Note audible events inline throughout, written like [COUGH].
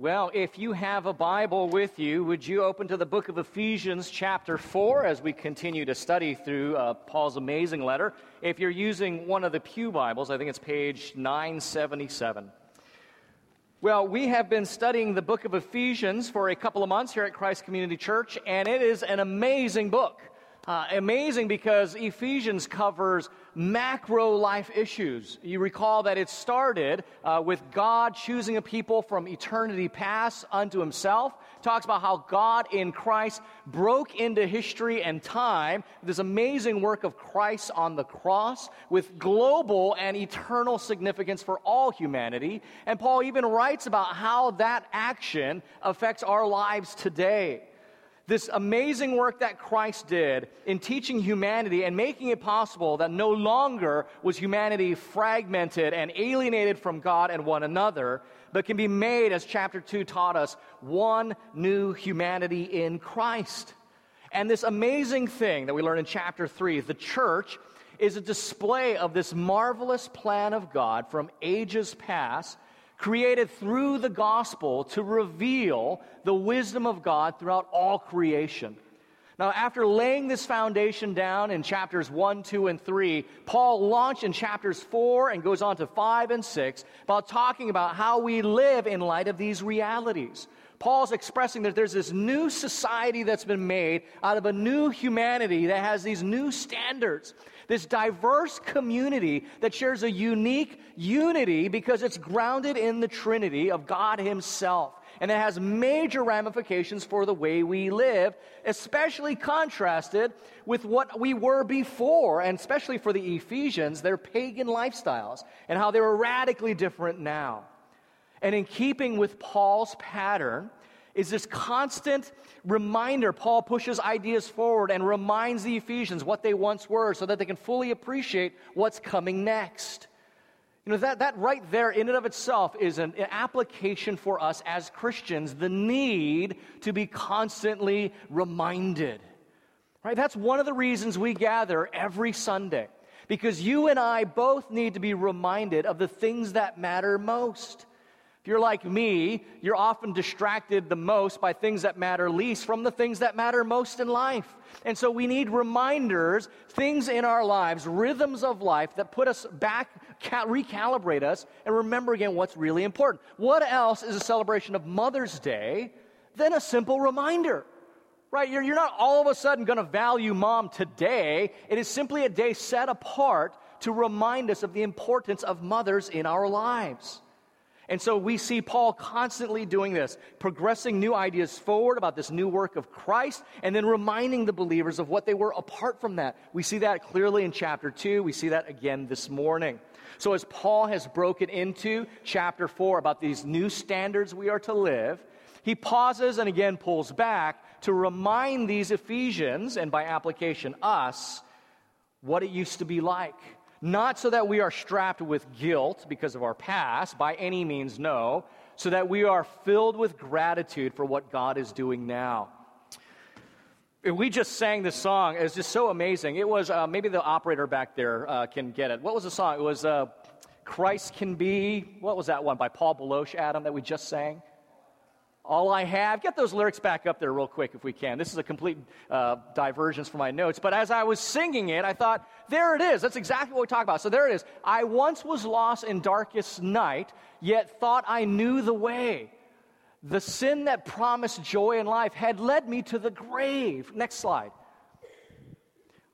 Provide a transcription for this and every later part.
Well, if you have a Bible with you, would you open to the book of Ephesians, chapter 4, as we continue to study through uh, Paul's amazing letter? If you're using one of the Pew Bibles, I think it's page 977. Well, we have been studying the book of Ephesians for a couple of months here at Christ Community Church, and it is an amazing book. Uh, amazing because Ephesians covers macro life issues. You recall that it started uh, with God choosing a people from eternity past unto himself. Talks about how God in Christ broke into history and time, this amazing work of Christ on the cross with global and eternal significance for all humanity. And Paul even writes about how that action affects our lives today this amazing work that Christ did in teaching humanity and making it possible that no longer was humanity fragmented and alienated from God and one another, but can be made, as chapter 2 taught us, one new humanity in Christ. And this amazing thing that we learn in chapter 3, the church, is a display of this marvelous plan of God from ages past created through the gospel to reveal the wisdom of God throughout all creation. Now, after laying this foundation down in chapters 1, 2, and 3, Paul launched in chapters 4 and goes on to 5 and 6 about talking about how we live in light of these realities. Paul's expressing that there's this new society that's been made out of a new humanity that has these new standards. This diverse community that shares a unique unity because it's grounded in the Trinity of God Himself. And it has major ramifications for the way we live, especially contrasted with what we were before, and especially for the Ephesians, their pagan lifestyles, and how they were radically different now. And in keeping with Paul's pattern, is this constant reminder. Paul pushes ideas forward and reminds the Ephesians what they once were so that they can fully appreciate what's coming next. You know, that, that right there in and of itself is an, an application for us as Christians, the need to be constantly reminded. Right? That's one of the reasons we gather every Sunday. Because you and I both need to be reminded of the things that matter most. If you're like me, you're often distracted the most by things that matter least from the things that matter most in life. And so we need reminders, things in our lives, rhythms of life that put us back, recalibrate us, and remember again what's really important. What else is a celebration of Mother's Day than a simple reminder? Right? You're, you're not all of a sudden going to value mom today. It is simply a day set apart to remind us of the importance of mothers in our lives. And so we see Paul constantly doing this, progressing new ideas forward about this new work of Christ, and then reminding the believers of what they were apart from that. We see that clearly in chapter 2. We see that again this morning. So as Paul has broken into chapter 4 about these new standards we are to live, he pauses and again pulls back to remind these Ephesians, and by application us, what it used to be like not so that we are strapped with guilt because of our past, by any means, no, so that we are filled with gratitude for what God is doing now. And we just sang this song. It's just so amazing. It was, uh, maybe the operator back there uh, can get it. What was the song? It was uh, Christ Can Be, what was that one by Paul Baloche, Adam, that we just sang? All I have. Get those lyrics back up there real quick if we can. This is a complete uh, divergence from my notes. But as I was singing it, I thought, there it is. That's exactly what we talk about. So there it is. I once was lost in darkest night, yet thought I knew the way. The sin that promised joy in life had led me to the grave. Next slide.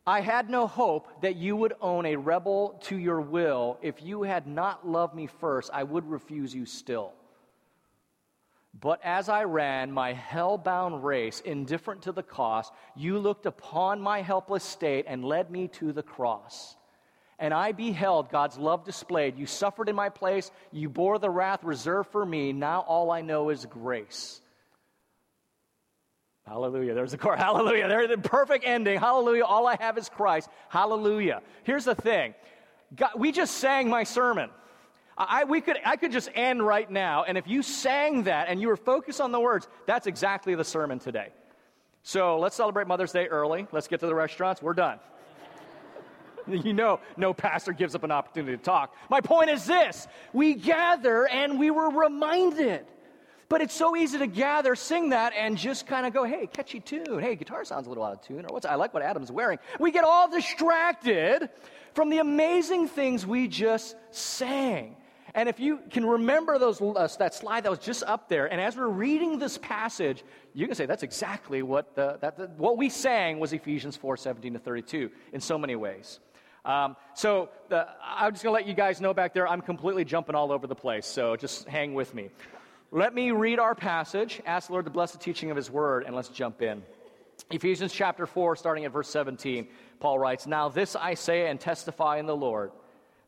I had no hope that you would own a rebel to your will. If you had not loved me first, I would refuse you still. But as I ran my hell bound race, indifferent to the cost, you looked upon my helpless state and led me to the cross. And I beheld God's love displayed. You suffered in my place, you bore the wrath reserved for me. Now all I know is grace. Hallelujah. There's the chorus. Hallelujah. There's the perfect ending. Hallelujah. All I have is Christ. Hallelujah. Here's the thing God, we just sang my sermon. I, we could, I could just end right now, and if you sang that and you were focused on the words, that's exactly the sermon today. So let's celebrate Mother's Day early. Let's get to the restaurants. We're done. [LAUGHS] you know, no pastor gives up an opportunity to talk. My point is this we gather and we were reminded. But it's so easy to gather, sing that, and just kind of go, hey, catchy tune. Hey, guitar sounds a little out of tune. Or what's I like what Adam's wearing. We get all distracted from the amazing things we just sang. And if you can remember those, uh, that slide that was just up there, and as we're reading this passage, you can say that's exactly what, the, that, the, what we sang was Ephesians 4 17 to 32 in so many ways. Um, so the, I'm just going to let you guys know back there, I'm completely jumping all over the place, so just hang with me. Let me read our passage, ask the Lord to bless the teaching of His word, and let's jump in. Ephesians chapter 4, starting at verse 17, Paul writes, Now this I say and testify in the Lord,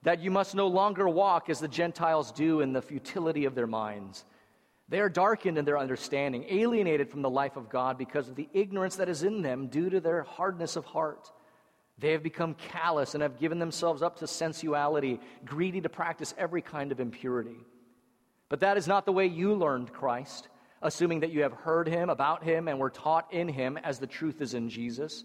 that you must no longer walk as the Gentiles do in the futility of their minds. They are darkened in their understanding, alienated from the life of God because of the ignorance that is in them due to their hardness of heart. They have become callous and have given themselves up to sensuality, greedy to practice every kind of impurity. But that is not the way you learned Christ, assuming that you have heard him, about him, and were taught in him as the truth is in Jesus.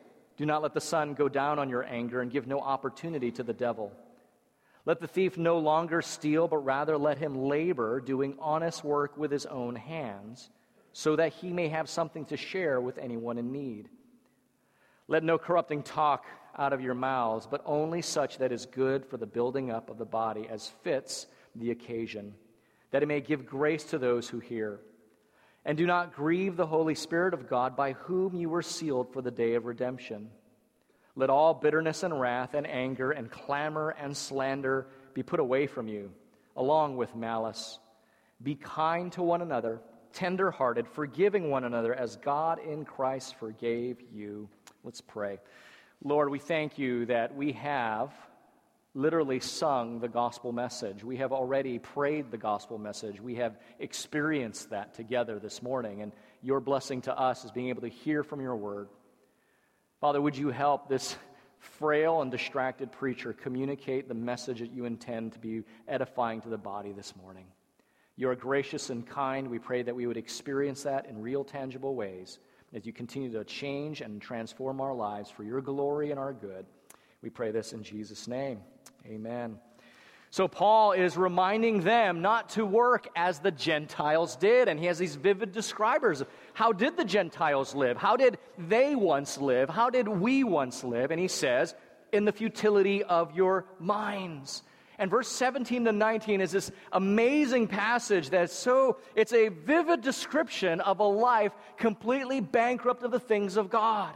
Do not let the sun go down on your anger and give no opportunity to the devil. Let the thief no longer steal, but rather let him labor, doing honest work with his own hands, so that he may have something to share with anyone in need. Let no corrupting talk out of your mouths, but only such that is good for the building up of the body as fits the occasion, that it may give grace to those who hear. And do not grieve the Holy Spirit of God, by whom you were sealed for the day of redemption. Let all bitterness and wrath and anger and clamor and slander be put away from you, along with malice. Be kind to one another, tender hearted, forgiving one another as God in Christ forgave you. Let's pray. Lord, we thank you that we have literally sung the gospel message. We have already prayed the gospel message. We have experienced that together this morning. And your blessing to us is being able to hear from your word. Father, would you help this frail and distracted preacher communicate the message that you intend to be edifying to the body this morning? You are gracious and kind. We pray that we would experience that in real, tangible ways as you continue to change and transform our lives for your glory and our good. We pray this in Jesus' name. Amen. So, Paul is reminding them not to work as the Gentiles did. And he has these vivid describers of how did the Gentiles live? How did they once live? How did we once live? And he says, in the futility of your minds. And verse 17 to 19 is this amazing passage that's so, it's a vivid description of a life completely bankrupt of the things of God.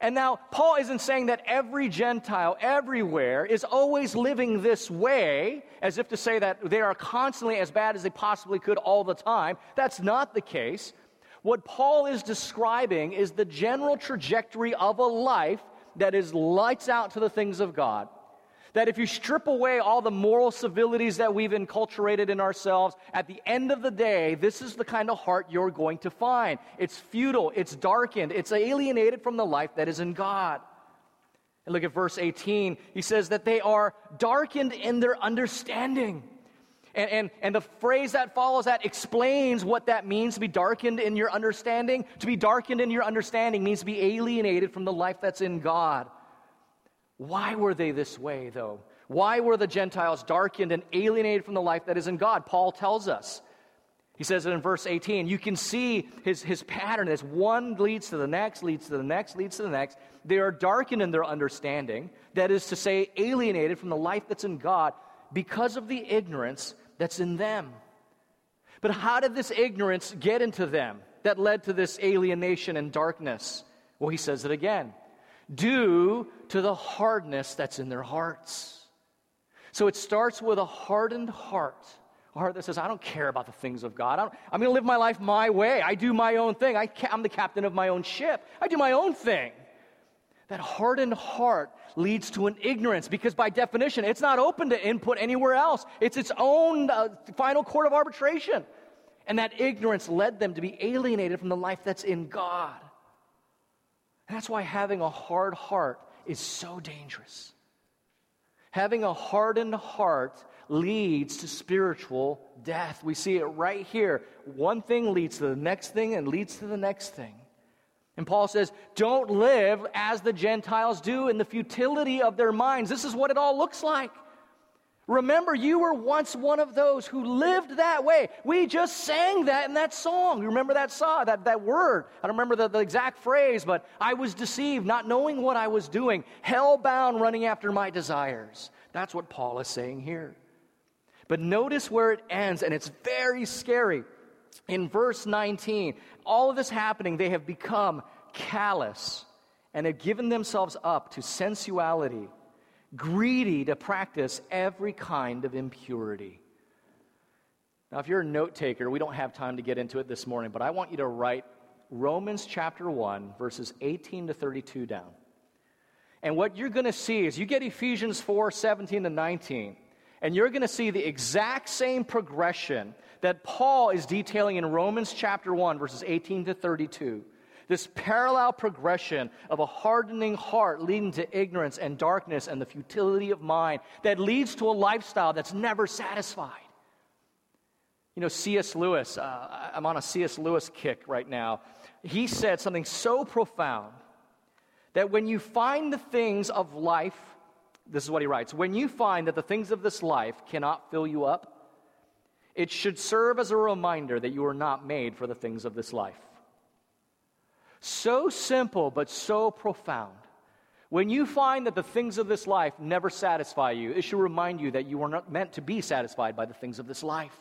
And now, Paul isn't saying that every Gentile everywhere is always living this way, as if to say that they are constantly as bad as they possibly could all the time. That's not the case. What Paul is describing is the general trajectory of a life that is lights out to the things of God that if you strip away all the moral civilities that we've enculturated in ourselves, at the end of the day, this is the kind of heart you're going to find. It's futile, it's darkened, it's alienated from the life that is in God. And look at verse 18. He says that they are darkened in their understanding. And, and, and the phrase that follows that explains what that means to be darkened in your understanding. To be darkened in your understanding means to be alienated from the life that's in God. Why were they this way, though? Why were the Gentiles darkened and alienated from the life that is in God? Paul tells us. He says it in verse 18. You can see his, his pattern as one leads to the next, leads to the next, leads to the next. They are darkened in their understanding, that is to say, alienated from the life that's in God because of the ignorance that's in them. But how did this ignorance get into them that led to this alienation and darkness? Well, he says it again due to the hardness that's in their hearts. So it starts with a hardened heart. A heart that says, I don't care about the things of God. I am going to live my life my way. I do my own thing. I am the captain of my own ship. I do my own thing. That hardened heart leads to an ignorance because, by definition, it's not open to input anywhere else. It's its own uh, final court of arbitration. And that ignorance led them to be alienated from the life that's in God. That's why having a hard heart is so dangerous. Having a hardened heart leads to spiritual death. We see it right here. One thing leads to the next thing and leads to the next thing. And Paul says, Don't live as the Gentiles do in the futility of their minds. This is what it all looks like. Remember, you were once one of those who lived that way. We just sang that in that song. You remember that song, that, that word? I don't remember the, the exact phrase, but I was deceived, not knowing what I was doing, hell bound, running after my desires. That's what Paul is saying here. But notice where it ends, and it's very scary. In verse 19, all of this happening, they have become callous and have given themselves up to sensuality greedy to practice every kind of impurity. Now, if you're a note taker, we don't have time to get into it this morning, but I want you to write Romans chapter 1, verses 18 to 32 down. And what you're going to see is you get Ephesians 4, 17 to 19, and you're going to see the exact same progression that Paul is detailing in Romans chapter 1, verses 18 to 32 this parallel progression of a hardening heart leading to ignorance and darkness and the futility of mind that leads to a lifestyle that's never satisfied. You know, C.S. Lewis, uh, I'm on a C.S. Lewis kick right now. He said something so profound that when you find the things of life, this is what he writes when you find that the things of this life cannot fill you up, it should serve as a reminder that you are not made for the things of this life. So simple, but so profound. When you find that the things of this life never satisfy you, it should remind you that you are not meant to be satisfied by the things of this life.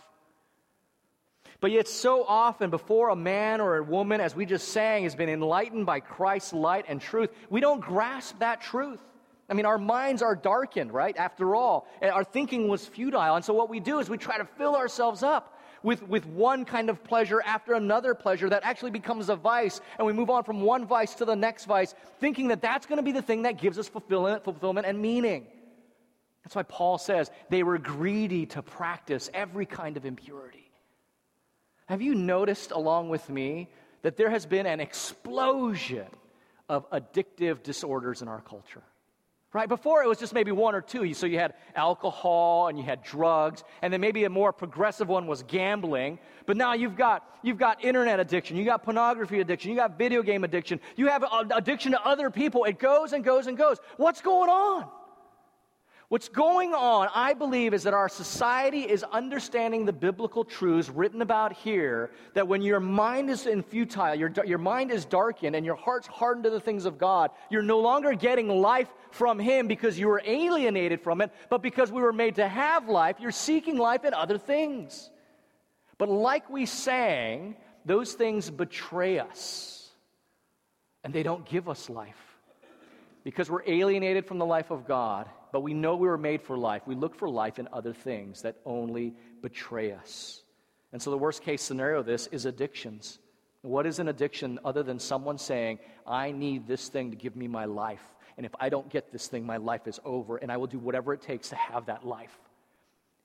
But yet, so often, before a man or a woman, as we just sang, has been enlightened by Christ's light and truth, we don't grasp that truth. I mean, our minds are darkened, right? After all, our thinking was futile. And so, what we do is we try to fill ourselves up with, with one kind of pleasure after another pleasure that actually becomes a vice. And we move on from one vice to the next vice, thinking that that's going to be the thing that gives us fulfillment, fulfillment and meaning. That's why Paul says they were greedy to practice every kind of impurity. Have you noticed, along with me, that there has been an explosion of addictive disorders in our culture? Right? Before it was just maybe one or two. So you had alcohol and you had drugs, and then maybe a more progressive one was gambling. But now you've got, you've got internet addiction, you got pornography addiction, you got video game addiction, you have addiction to other people. It goes and goes and goes. What's going on? What's going on, I believe, is that our society is understanding the biblical truths written about here that when your mind is in futile, your, your mind is darkened, and your heart's hardened to the things of God, you're no longer getting life from Him because you were alienated from it, but because we were made to have life, you're seeking life in other things. But like we sang, those things betray us, and they don't give us life because we're alienated from the life of God but we know we were made for life. We look for life in other things that only betray us. And so the worst case scenario of this is addictions. What is an addiction other than someone saying, I need this thing to give me my life? And if I don't get this thing, my life is over, and I will do whatever it takes to have that life.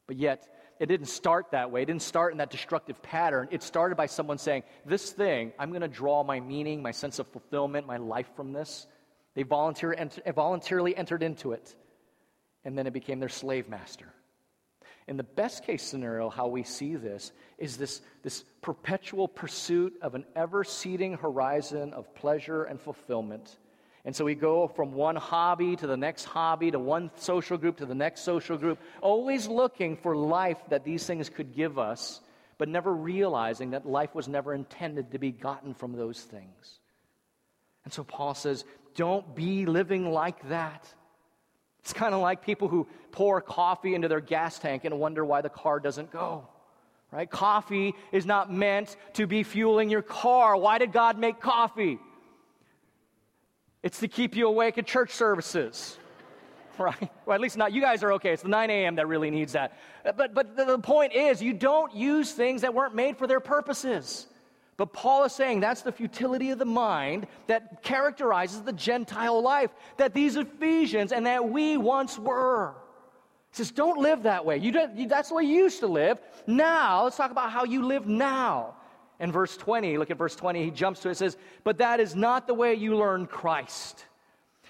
But yet, it didn't start that way. It didn't start in that destructive pattern. It started by someone saying, This thing, I'm going to draw my meaning, my sense of fulfillment, my life from this. They voluntarily entered into it and then it became their slave master. In the best case scenario, how we see this is this, this perpetual pursuit of an ever seeding horizon of pleasure and fulfillment. And so we go from one hobby to the next hobby, to one social group to the next social group, always looking for life that these things could give us, but never realizing that life was never intended to be gotten from those things. And so Paul says, don't be living like that. It's kind of like people who pour coffee into their gas tank and wonder why the car doesn't go. Right? Coffee is not meant to be fueling your car. Why did God make coffee? It's to keep you awake at church services. [LAUGHS] Right? Well, at least not. You guys are okay. It's the 9 a.m. that really needs that. But, but the point is, you don't use things that weren't made for their purposes. But Paul is saying that's the futility of the mind that characterizes the Gentile life, that these Ephesians and that we once were. He says, don't live that way. You that's the way you used to live. Now, let's talk about how you live now. In verse 20, look at verse 20, he jumps to it, says, But that is not the way you learn Christ.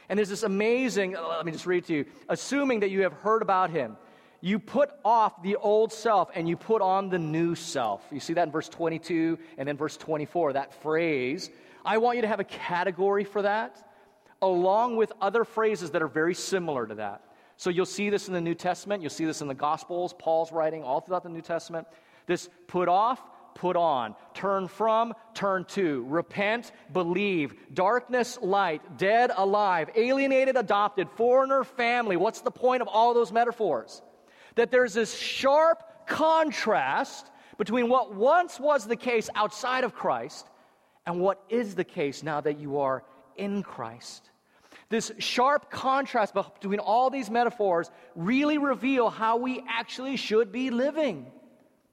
And there's this amazing, uh, let me just read to you, assuming that you have heard about him. You put off the old self and you put on the new self. You see that in verse 22 and then verse 24, that phrase. I want you to have a category for that, along with other phrases that are very similar to that. So you'll see this in the New Testament, you'll see this in the Gospels, Paul's writing all throughout the New Testament. This put off, put on, turn from, turn to, repent, believe, darkness, light, dead, alive, alienated, adopted, foreigner, family. What's the point of all those metaphors? That there's this sharp contrast between what once was the case outside of Christ and what is the case now that you are in Christ. This sharp contrast between all these metaphors really reveal how we actually should be living.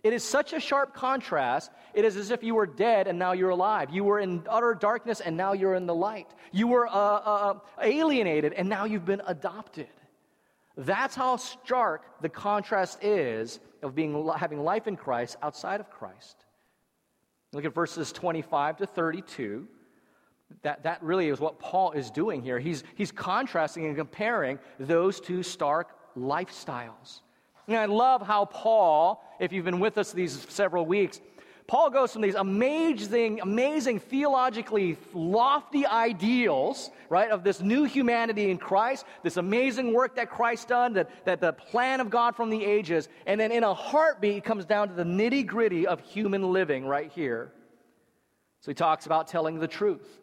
It is such a sharp contrast. It is as if you were dead and now you're alive. You were in utter darkness and now you're in the light. You were uh, uh, uh alienated and now you've been adopted. That's how stark the contrast is of being, having life in Christ outside of Christ. Look at verses 25 to 32 that, that really is what Paul is doing here. He's, he's contrasting and comparing those two stark lifestyles. And I love how Paul, if you've been with us these several weeks, Paul goes from these amazing, amazing theologically lofty ideals, right, of this new humanity in Christ, this amazing work that Christ done, that, that the plan of God from the ages, and then in a heartbeat comes down to the nitty gritty of human living right here. So he talks about telling the truth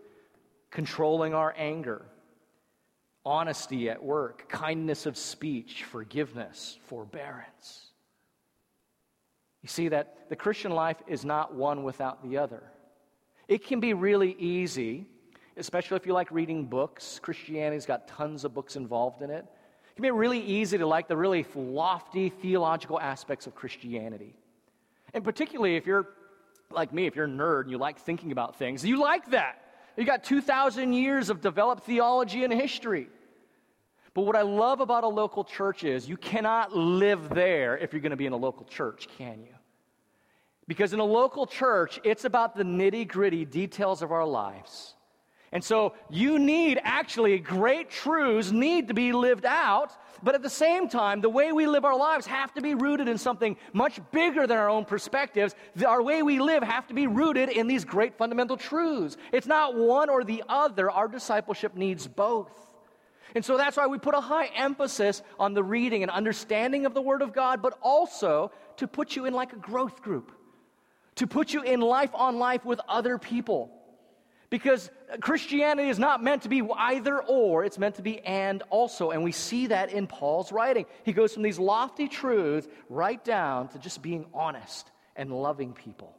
controlling our anger, honesty at work, kindness of speech, forgiveness, forbearance. You see that the Christian life is not one without the other. It can be really easy, especially if you like reading books. Christianity's got tons of books involved in it. It can be really easy to like the really lofty theological aspects of Christianity. And particularly if you're like me, if you're a nerd and you like thinking about things, you like that. You got 2,000 years of developed theology and history. But what I love about a local church is you cannot live there if you're going to be in a local church, can you? Because in a local church, it's about the nitty gritty details of our lives. And so you need actually great truths need to be lived out, but at the same time, the way we live our lives have to be rooted in something much bigger than our own perspectives. Our way we live have to be rooted in these great fundamental truths. It's not one or the other. Our discipleship needs both. And so that's why we put a high emphasis on the reading and understanding of the Word of God, but also to put you in like a growth group, to put you in life on life with other people. Because Christianity is not meant to be either or, it's meant to be and also. And we see that in Paul's writing. He goes from these lofty truths right down to just being honest and loving people.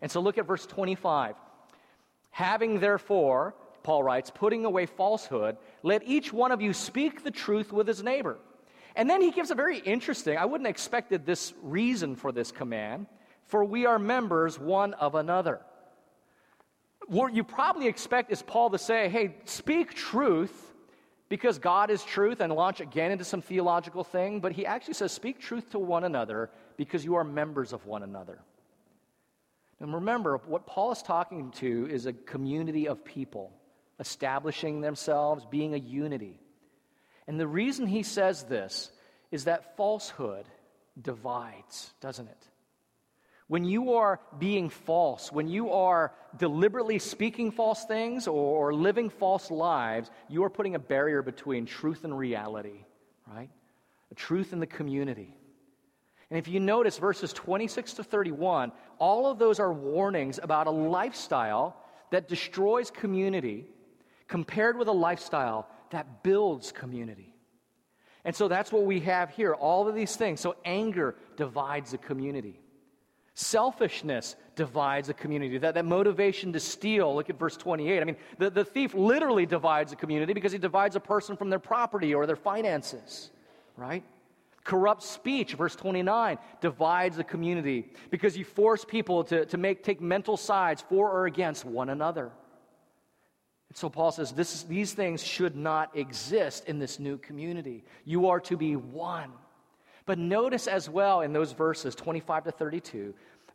And so look at verse 25. Having therefore, Paul writes, putting away falsehood, let each one of you speak the truth with his neighbor. And then he gives a very interesting, I wouldn't have expected this reason for this command, for we are members one of another what you probably expect is Paul to say, hey, speak truth because God is truth and launch again into some theological thing. But he actually says, speak truth to one another because you are members of one another. And remember, what Paul is talking to is a community of people establishing themselves, being a unity. And the reason he says this is that falsehood divides, doesn't it? When you are being false, when you are deliberately speaking false things or, living false lives, you are putting a barrier between truth and reality, right? A truth in the community. And if you notice verses 26 to 31, all of those are warnings about a lifestyle that destroys community compared with a lifestyle that builds community. And so that's what we have here, all of these things. So anger divides the community. Selfishness divides a community. That, that motivation to steal, look at verse 28. I mean, the, the thief literally divides a community because he divides a person from their property or their finances, right? Corrupt speech, verse 29, divides a community because you force people to, to make, take mental sides for or against one another. And so Paul says this, these things should not exist in this new community. You are to be one. But notice as well in those verses 25 to 32,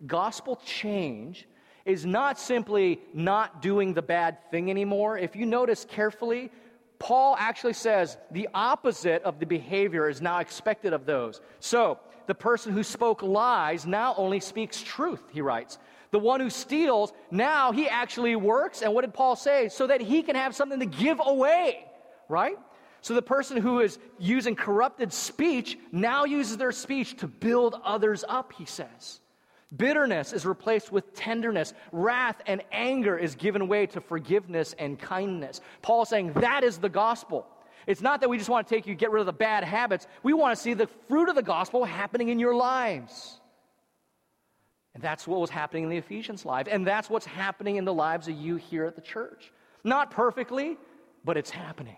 gospel change is not simply not doing the bad thing anymore. If you notice carefully, Paul actually says the opposite of the behavior is now expected of those. So, the person who spoke lies now only speaks truth, he writes. The one who steals, now he actually works. And what did Paul say? So that he can have something to give away, right? So the person who is using corrupted speech now uses their speech to build others up, he says. Bitterness is replaced with tenderness. Wrath and anger is given way to forgiveness and kindness. Paul saying that is the gospel. It's not that we just want to take you, get rid of the bad habits. We want to see the fruit of the gospel happening in your lives. And that's what was happening in the Ephesians' lives. And that's what's happening in the lives of you here at the church. Not perfectly, but it's happening.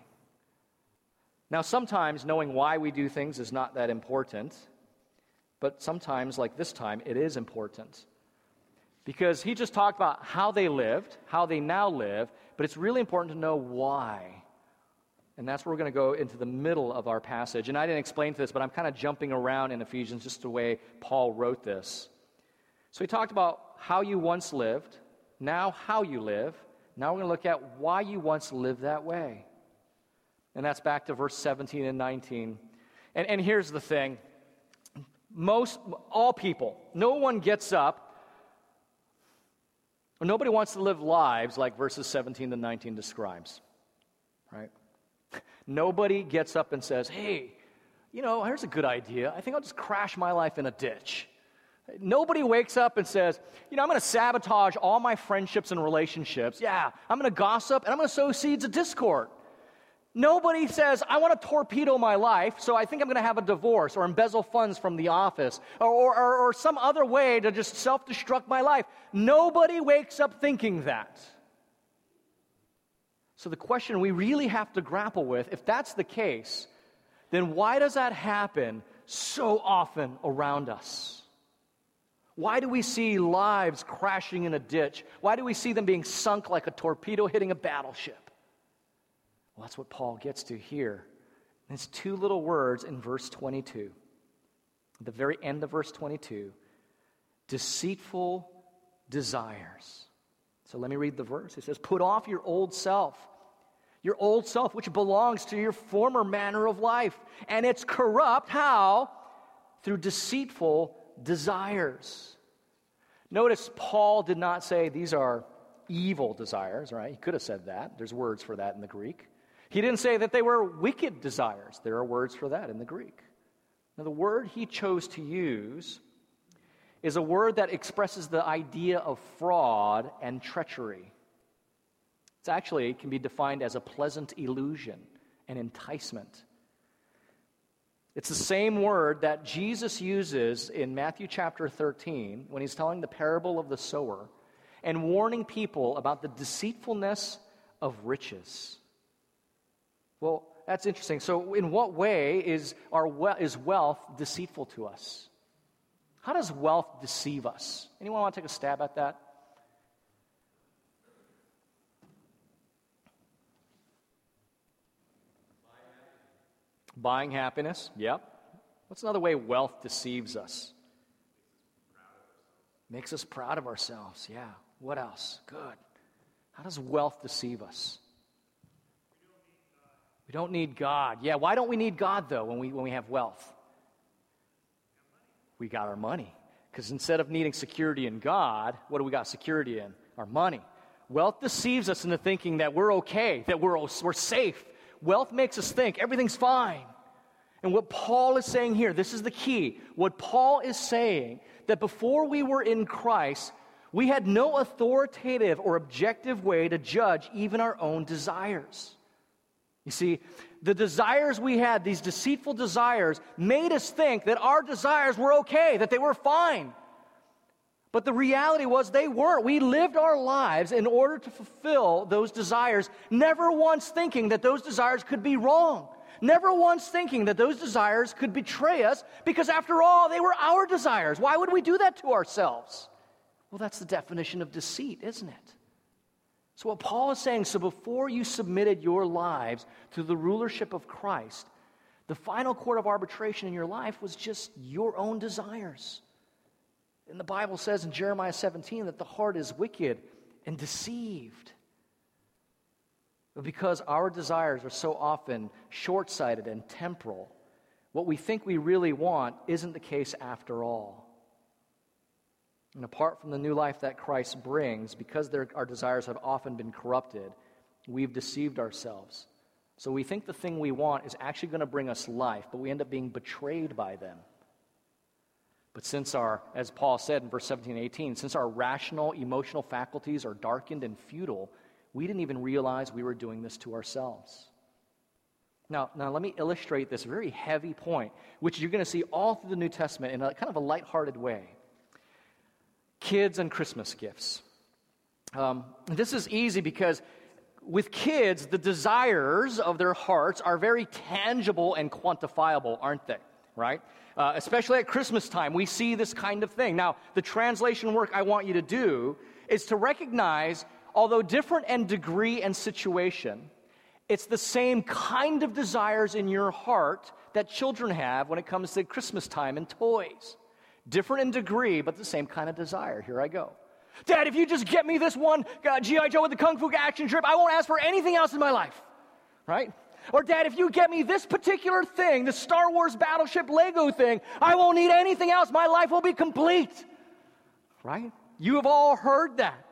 Now, sometimes knowing why we do things is not that important. But sometimes, like this time, it is important. Because he just talked about how they lived, how they now live, but it's really important to know why. And that's where we're going to go into the middle of our passage. And I didn't explain to this, but I'm kind of jumping around in Ephesians just the way Paul wrote this. So he talked about how you once lived, now how you live. Now we're going to look at why you once lived that way. And that's back to verse 17 and 19. And, and here's the thing most, all people, no one gets up, nobody wants to live lives like verses 17 to 19 describes, right? Nobody gets up and says, hey, you know, here's a good idea. I think I'll just crash my life in a ditch. Nobody wakes up and says, you know, I'm going to sabotage all my friendships and relationships. Yeah, I'm going to gossip and I'm going to sow seeds of discord. Nobody says, I want to torpedo my life, so I think I'm going to have a divorce or embezzle funds from the office or, or, or some other way to just self destruct my life. Nobody wakes up thinking that. So, the question we really have to grapple with if that's the case, then why does that happen so often around us? Why do we see lives crashing in a ditch? Why do we see them being sunk like a torpedo hitting a battleship? Well, that's what Paul gets to here. It's two little words in verse 22. At the very end of verse 22 deceitful desires. So let me read the verse. It says, Put off your old self, your old self, which belongs to your former manner of life, and it's corrupt. How? Through deceitful desires. Notice Paul did not say these are evil desires, right? He could have said that. There's words for that in the Greek. He didn't say that they were wicked desires. There are words for that in the Greek. Now, the word he chose to use is a word that expresses the idea of fraud and treachery. It's actually it can be defined as a pleasant illusion, an enticement. It's the same word that Jesus uses in Matthew chapter 13 when he's telling the parable of the sower and warning people about the deceitfulness of riches. Well, that's interesting. So, in what way is, our we- is wealth deceitful to us? How does wealth deceive us? Anyone want to take a stab at that? Buying happiness. Yep. What's another way wealth deceives us? Makes us proud of ourselves. Yeah. What else? Good. How does wealth deceive us? We don't need God. Yeah, why don't we need God though when we, when we have wealth? We got our money. Because instead of needing security in God, what do we got security in? Our money. Wealth deceives us into thinking that we're okay, that we're, we're safe. Wealth makes us think everything's fine. And what Paul is saying here, this is the key. What Paul is saying, that before we were in Christ, we had no authoritative or objective way to judge even our own desires. You see, the desires we had, these deceitful desires, made us think that our desires were okay, that they were fine. But the reality was they weren't. We lived our lives in order to fulfill those desires, never once thinking that those desires could be wrong. Never once thinking that those desires could betray us because, after all, they were our desires. Why would we do that to ourselves? Well, that's the definition of deceit, isn't it? So, what Paul is saying, so before you submitted your lives to the rulership of Christ, the final court of arbitration in your life was just your own desires. And the Bible says in Jeremiah 17 that the heart is wicked and deceived. But because our desires are so often short sighted and temporal, what we think we really want isn't the case after all. And apart from the new life that Christ brings, because our desires have often been corrupted, we've deceived ourselves. So we think the thing we want is actually going to bring us life, but we end up being betrayed by them. But since our, as Paul said in verse 17 and 18, since our rational, emotional faculties are darkened and futile, we didn't even realize we were doing this to ourselves. Now, now let me illustrate this very heavy point, which you're going to see all through the New Testament in a kind of a lighthearted way. Kids and Christmas gifts. Um, this is easy because with kids, the desires of their hearts are very tangible and quantifiable, aren't they? Right? Uh, especially at Christmas time, we see this kind of thing. Now, the translation work I want you to do is to recognize, although different in degree and situation, it's the same kind of desires in your heart that children have when it comes to Christmas time and toys. Different in degree, but the same kind of desire. Here I go. Dad, if you just get me this one uh, G.I. Joe with the Kung Fu action trip, I won't ask for anything else in my life. Right? Or, Dad, if you get me this particular thing, the Star Wars Battleship Lego thing, I won't need anything else. My life will be complete. Right? You have all heard that.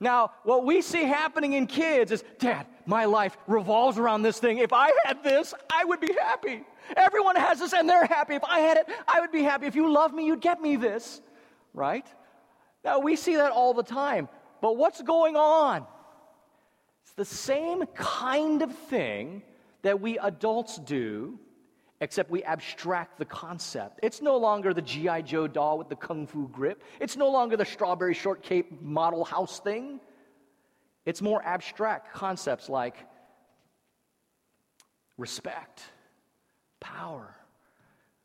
Now, what we see happening in kids is, Dad, my life revolves around this thing. If I had this, I would be happy. Everyone has this and they're happy. If I had it, I would be happy. If you love me, you'd get me this. Right? Now, we see that all the time. But what's going on? It's the same kind of thing that we adults do, except we abstract the concept. It's no longer the G.I. Joe doll with the kung fu grip, it's no longer the strawberry shortcake model house thing. It's more abstract concepts like respect, power,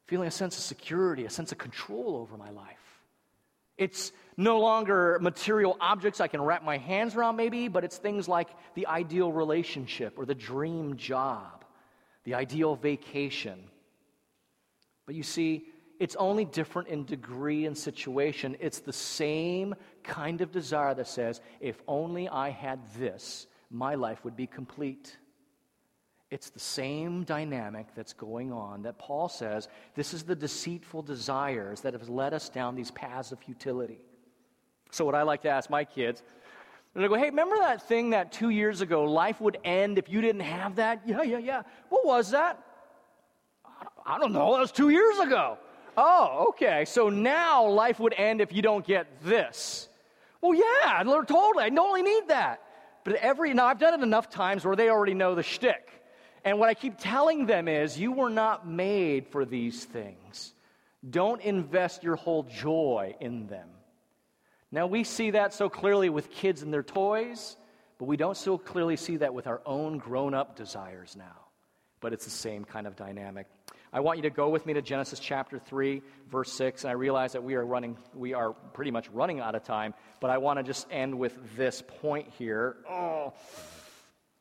feeling a sense of security, a sense of control over my life. It's no longer material objects I can wrap my hands around, maybe, but it's things like the ideal relationship or the dream job, the ideal vacation. But you see, it's only different in degree and situation. It's the same kind of desire that says, if only I had this, my life would be complete. It's the same dynamic that's going on that Paul says this is the deceitful desires that have led us down these paths of futility. So, what I like to ask my kids, and they go, hey, remember that thing that two years ago life would end if you didn't have that? Yeah, yeah, yeah. What was that? I don't know. That was two years ago. Oh, okay. So now life would end if you don't get this. Well, yeah, totally. I only need that. But every, now I've done it enough times where they already know the shtick. And what I keep telling them is, you were not made for these things. Don't invest your whole joy in them. Now, we see that so clearly with kids and their toys, but we don't so clearly see that with our own grown up desires now. But it's the same kind of dynamic. I want you to go with me to Genesis chapter 3, verse 6. And I realize that we are running, we are pretty much running out of time, but I want to just end with this point here. Oh,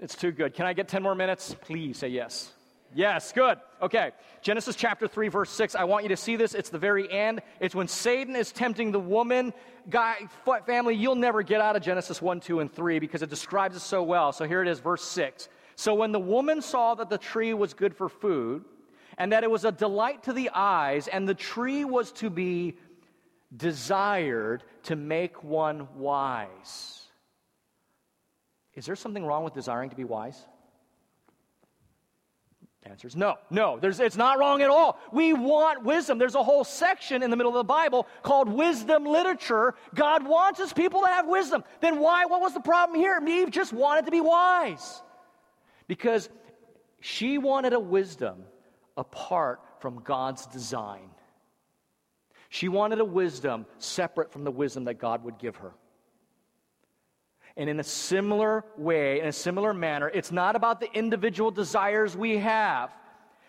it's too good. Can I get 10 more minutes? Please say yes. Yes, good. Okay. Genesis chapter 3, verse 6. I want you to see this. It's the very end. It's when Satan is tempting the woman. Guy, family, you'll never get out of Genesis 1, 2, and 3 because it describes it so well. So here it is, verse 6. So when the woman saw that the tree was good for food, and that it was a delight to the eyes, and the tree was to be desired to make one wise. Is there something wrong with desiring to be wise? answer is no. No, it's not wrong at all. We want wisdom. There's a whole section in the middle of the Bible called wisdom literature. God wants his people to have wisdom. Then why? What was the problem here? Eve just wanted to be wise. Because she wanted a wisdom apart from God's design. She wanted a wisdom separate from the wisdom that God would give her. And in a similar way, in a similar manner, it's not about the individual desires we have,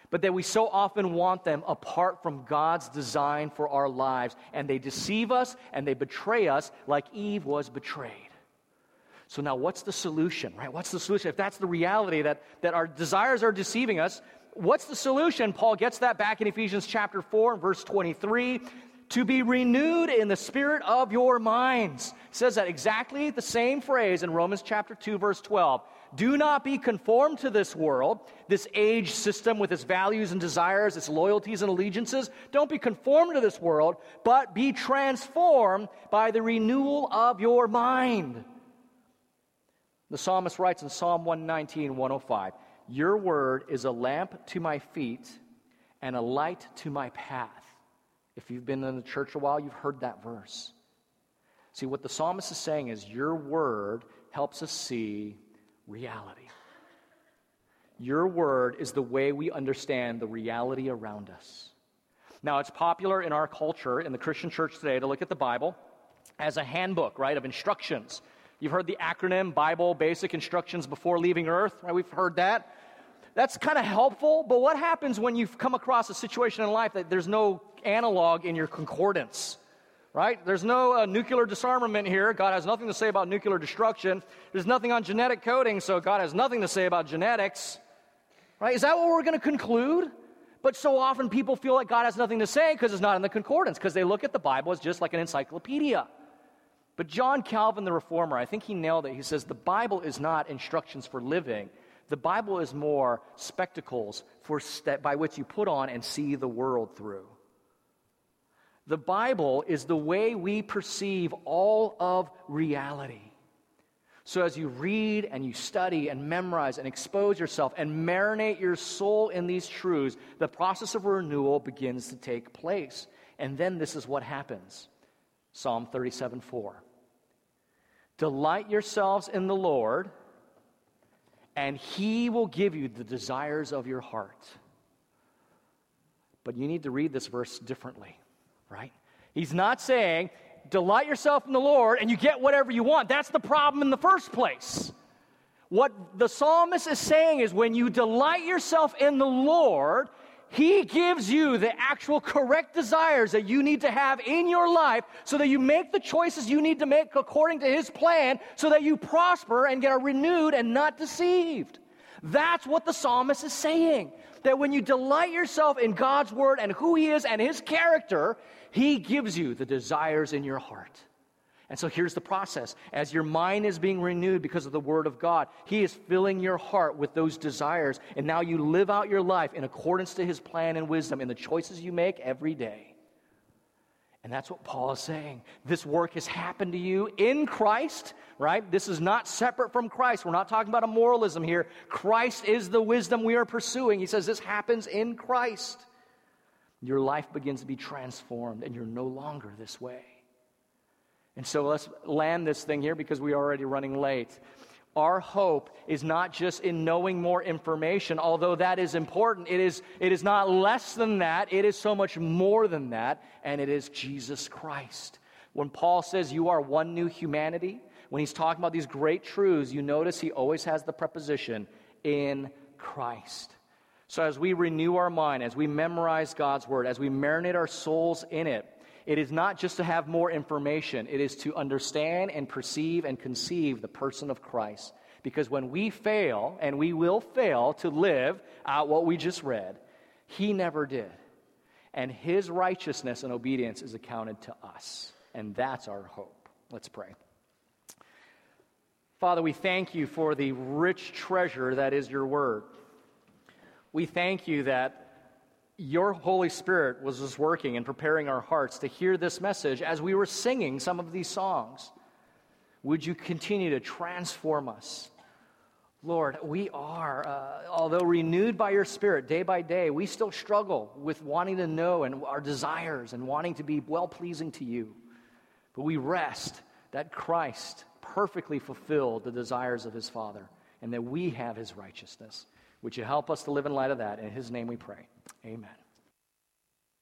but that we so often want them apart from God's design for our lives. And they deceive us and they betray us like Eve was betrayed. So, now what's the solution, right? What's the solution? If that's the reality that, that our desires are deceiving us, what's the solution? Paul gets that back in Ephesians chapter 4 and verse 23 to be renewed in the spirit of your minds. It says that exactly the same phrase in Romans chapter 2 verse 12. Do not be conformed to this world, this age system with its values and desires, its loyalties and allegiances. Don't be conformed to this world, but be transformed by the renewal of your mind. The psalmist writes in Psalm 119, 105 Your word is a lamp to my feet and a light to my path. If you've been in the church a while, you've heard that verse. See, what the psalmist is saying is, Your word helps us see reality. Your word is the way we understand the reality around us. Now, it's popular in our culture, in the Christian church today, to look at the Bible as a handbook, right, of instructions. You've heard the acronym Bible Basic Instructions Before Leaving Earth, right? We've heard that. That's kind of helpful, but what happens when you've come across a situation in life that there's no analog in your concordance? right? There's no uh, nuclear disarmament here. God has nothing to say about nuclear destruction. There's nothing on genetic coding, so God has nothing to say about genetics, right? Is that what we're going to conclude? But so often people feel like God has nothing to say because it's not in the concordance, because they look at the Bible as just like an encyclopedia. But John Calvin, the reformer, I think he nailed it. He says the Bible is not instructions for living. The Bible is more spectacles for st- by which you put on and see the world through. The Bible is the way we perceive all of reality. So, as you read and you study and memorize and expose yourself and marinate your soul in these truths, the process of renewal begins to take place. And then this is what happens Psalm 37 4. Delight yourselves in the Lord, and he will give you the desires of your heart. But you need to read this verse differently right? He's not saying, delight yourself in the Lord and you get whatever you want. That's the problem in the first place. What the psalmist is saying is when you delight yourself in the Lord, he gives you the actual correct desires that you need to have in your life so that you make the choices you need to make according to His plan so that you prosper and get renewed and not deceived. That's what the psalmist is saying. That when you delight yourself in God's word and who He is and His character, he gives you the desires in your heart. And so here's the process. As your mind is being renewed because of the Word of God, He is filling your heart with those desires. And now you live out your life in accordance to His plan and wisdom in the choices you make every day. And that's what Paul is saying. This work has happened to you in Christ, right? This is not separate from Christ. We're not talking about a moralism here. Christ is the wisdom we are pursuing. He says this happens in Christ your life begins to be transformed and you're no longer this way. And so let's land this thing here because we're already running late. Our hope is not just in knowing more information, although that is important. It is, it is not less than that, it is so much more than that, and it is Jesus Christ. When Paul says you are one new humanity, when he's talking about these great truths, you notice he always has the preposition in Christ. So, as we renew our mind, as we memorize God's word, as we marinate our souls in it, it is not just to have more information, it is to understand and perceive and conceive the person of Christ. Because when we fail, and we will fail to live out what we just read, He never did. And His righteousness and obedience is accounted to us. And that's our hope. Let's pray. Father, we thank you for the rich treasure that is your word we thank you that your Holy Spirit was just working and preparing our hearts to hear this message as we were singing some of these songs. Would you continue to transform us? Lord, we are, uh, although renewed by your Spirit day by day, we still struggle with wanting to know and our desires and wanting to be well pleasing to you. But we rest that Christ perfectly fulfilled the desires of his Father and that we have his righteousness. Would you help us to live in light of that? In his name we pray. Amen.